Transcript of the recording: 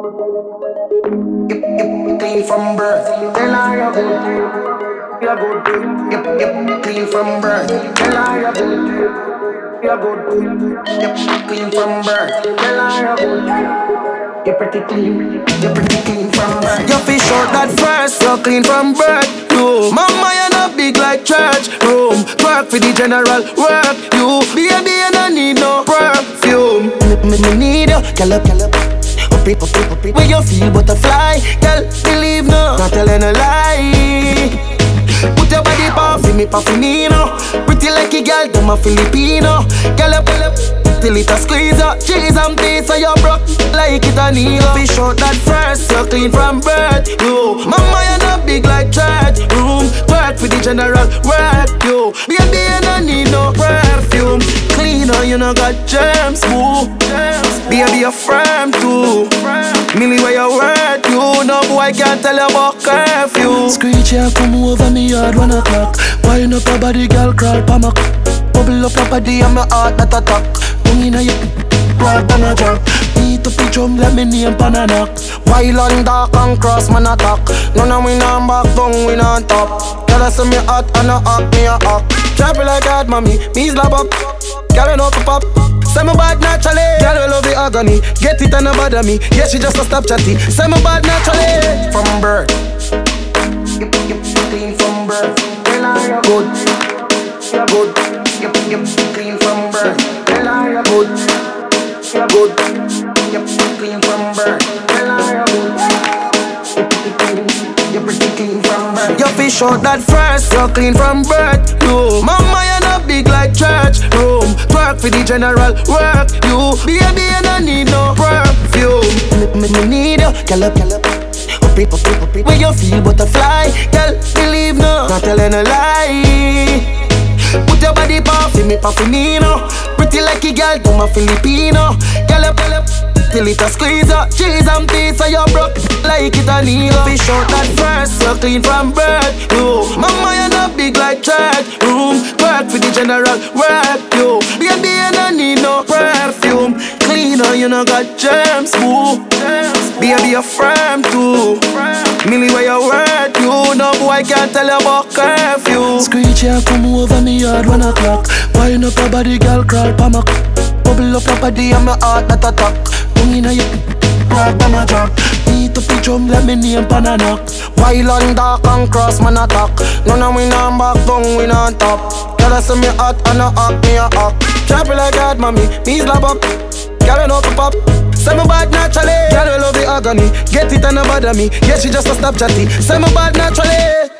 Yep, yep, clean from birth. Tell her you're good. You're good. Yep, yep, clean from birth. Tell her you're good. You're good. Yep, clean from birth. Tell her you're good. You're pretty clean. You're pretty clean from birth. Your fish out that first. You're clean from birth. You, mama, you're not big like church room. Work for the general work. You, baby, you don't need no perfume. Me, me need you, up, girl up it, up it, up. Where you feel butterfly, girl, believe no, not telling a lie. Put your body off for me, Puffinino. Pretty like a girl, I'm a Filipino. Girl, up, up, till it a squeeze up. Cheese and peace, so you broke like it a needle. Fish out that first, you're clean from birth. You, mama, you're not big like church room. Work for the general work. You, baby, you need no. Cleaner, you know got germs, woo. Baby, you're firm too. Millie, where you work, you no boy I can't tell you about curfew. Screech, yeah, come over me yard one o'clock. Wind up your body, girl, crawl pa my Bubble up your body and my heart that attack. Tongue inna your blood and a drop. Beat up the drum, let me name pan a knock. Wild and dark and cross man attack. None of we not back down, we not top. Girl, I see me hot and a hot, me a hot. It like that, mommy, me slap up. Girl, you know to pop. Say me bad naturally, girl we love the agony. Get it and bother me, yeah she just a stop chatty Say me bad naturally, from birth. Yep, yep, clean from birth. Good. You're good. Yep, yep, clean from birth. Tell her you're good. You're good. Yep, clean from birth. Tell her you're good. You're pretty clean from birth. Your fish out that first, you're clean from birth for the general work You, baby you don't need no perfume. Me, me, me need you, girl up, girl up Up it, up it, Where you feel butterfly Girl, believe no, not telling a lie. Put your body off for me, Puffinino oh. Pretty like a girl, I'm a Filipino. Girl up, girl up Till it a squeeze up Cheese and so you broke like it a needle. Fish out that first, you're clean from birth You, mama, you're not big like church room. Work for the general work, Cleaner, you know got germs, woo Baby, you're firm too. Millie, where you work, you No boy I can't tell you about curfew. Screech, yeah, come over me yard one o'clock. Wind up your body, girl, crawl pa my Bubble up your body and my heart that attack Tongue inna your blood and a drop. Beat up the drum, let me name pan a knock. Wild and dark and cross man attack None of we not back down, we not top. Girl, I see me hot and a hot, me a hot Drop it like that, mommy, me slap up Girl, you know to pop. Say me bad naturally. Girl, we love the agony. Get it and no bother me. Yeah, she just a stop chatty Say me bad naturally